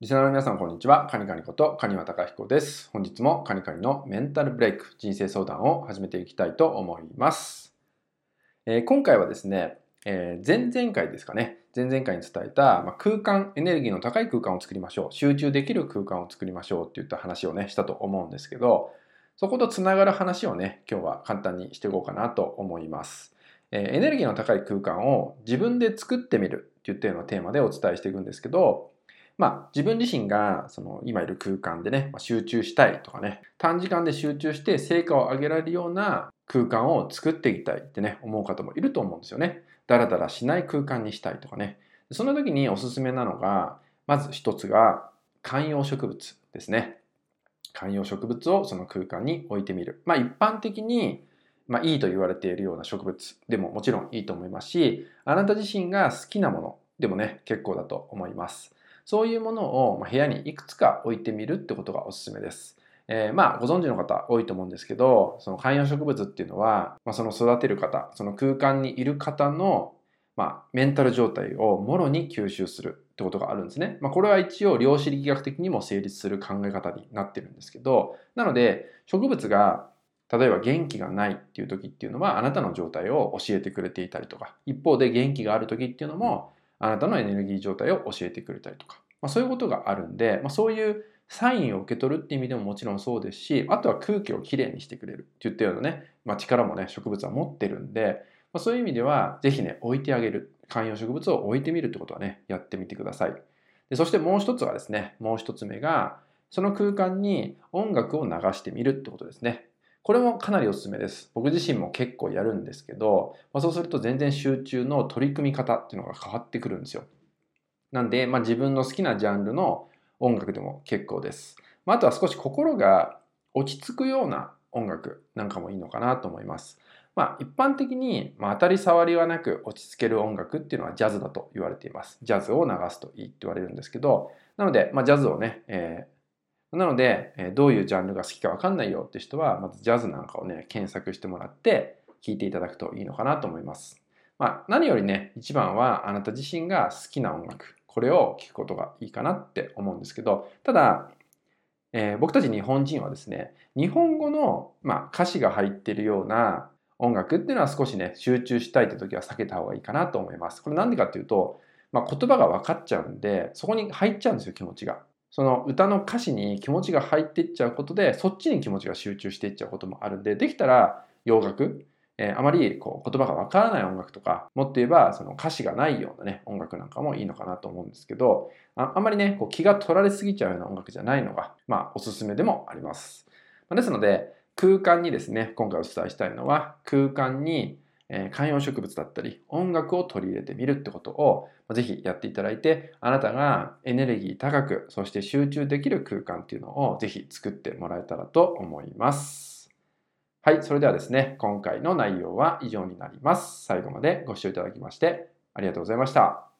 リスナーの皆さん、こんにちは。カニカニことカニワタカヒコです。本日もカニカニのメンタルブレイク、人生相談を始めていきたいと思います。えー、今回はですね、えー、前々回ですかね、前々回に伝えた、まあ、空間、エネルギーの高い空間を作りましょう。集中できる空間を作りましょうっていった話をね、したと思うんですけど、そことつながる話をね、今日は簡単にしていこうかなと思います。えー、エネルギーの高い空間を自分で作ってみるっていったようなテーマでお伝えしていくんですけど、まあ、自分自身がその今いる空間でね、集中したいとかね、短時間で集中して成果を上げられるような空間を作っていきたいってね、思う方もいると思うんですよね。だらだらしない空間にしたいとかね。その時におすすめなのが、まず一つが観葉植物ですね。観葉植物をその空間に置いてみる。まあ一般的にまあ、いいと言われているような植物でももちろんいいと思いますし、あなた自身が好きなものでもね、結構だと思います。そういうものを部屋にいくつか置いてみるってことがおすすめです。えー、まあご存知の方多いと思うんですけどその観葉植物っていうのは、まあ、その育てる方その空間にいる方の、まあ、メンタル状態をもろに吸収するってことがあるんですね。まあ、これは一応量子力学的にも成立する考え方になってるんですけどなので植物が例えば元気がないっていう時っていうのはあなたの状態を教えてくれていたりとか一方で元気がある時っていうのもあなたのエネルギー状態を教えてくれたりとか、まあ、そういうことがあるんで、まあ、そういうサインを受け取るって意味でももちろんそうですし、あとは空気をきれいにしてくれるって言ったようなね、まあ、力もね、植物は持ってるんで、まあ、そういう意味では、ぜひね、置いてあげる。観葉植物を置いてみるってことはね、やってみてください。でそしてもう一つはですね、もう一つ目が、その空間に音楽を流してみるってことですね。これもかなりおすすめです。僕自身も結構やるんですけど、まあ、そうすると全然集中の取り組み方っていうのが変わってくるんですよ。なんで、まあ、自分の好きなジャンルの音楽でも結構です。まあ、あとは少し心が落ち着くような音楽なんかもいいのかなと思います。まあ、一般的に、まあ、当たり障りはなく落ち着ける音楽っていうのはジャズだと言われています。ジャズを流すといいって言われるんですけど、なので、まあ、ジャズをね、えー、なので、えどういうジャンルが好きかわかんないよって人は、まずジャズなんかをね、検索してもらって聴いていただくといいのかなと思います。まあ、何よりね、一番はあなた自身が好きな音楽、これを聞くことがいいかなって思うんですけど、ただ、えー、僕たち日本人はですね、日本語の、まあ、歌詞が入ってるような音楽っていうのは少しね、集中したいって時は避けた方がいいかなと思います。これなんでかっていうと、まあ、言葉が分かっちゃうんで、そこに入っちゃうんですよ、気持ちが。その歌の歌詞に気持ちが入っていっちゃうことで、そっちに気持ちが集中していっちゃうこともあるんで、できたら洋楽、えー、あまりこう言葉がわからない音楽とか、もっと言えばその歌詞がないようなね、音楽なんかもいいのかなと思うんですけど、ああまりね、こう気が取られすぎちゃうような音楽じゃないのが、まあ、おすすめでもあります。まあですので、空間にですね、今回お伝えしたいのは、空間にえ観葉植物だったり音楽を取り入れてみるってことをぜひやっていただいてあなたがエネルギー高くそして集中できる空間っていうのをぜひ作ってもらえたらと思います。はい、それではですね、今回の内容は以上になります。最後までご視聴いただきましてありがとうございました。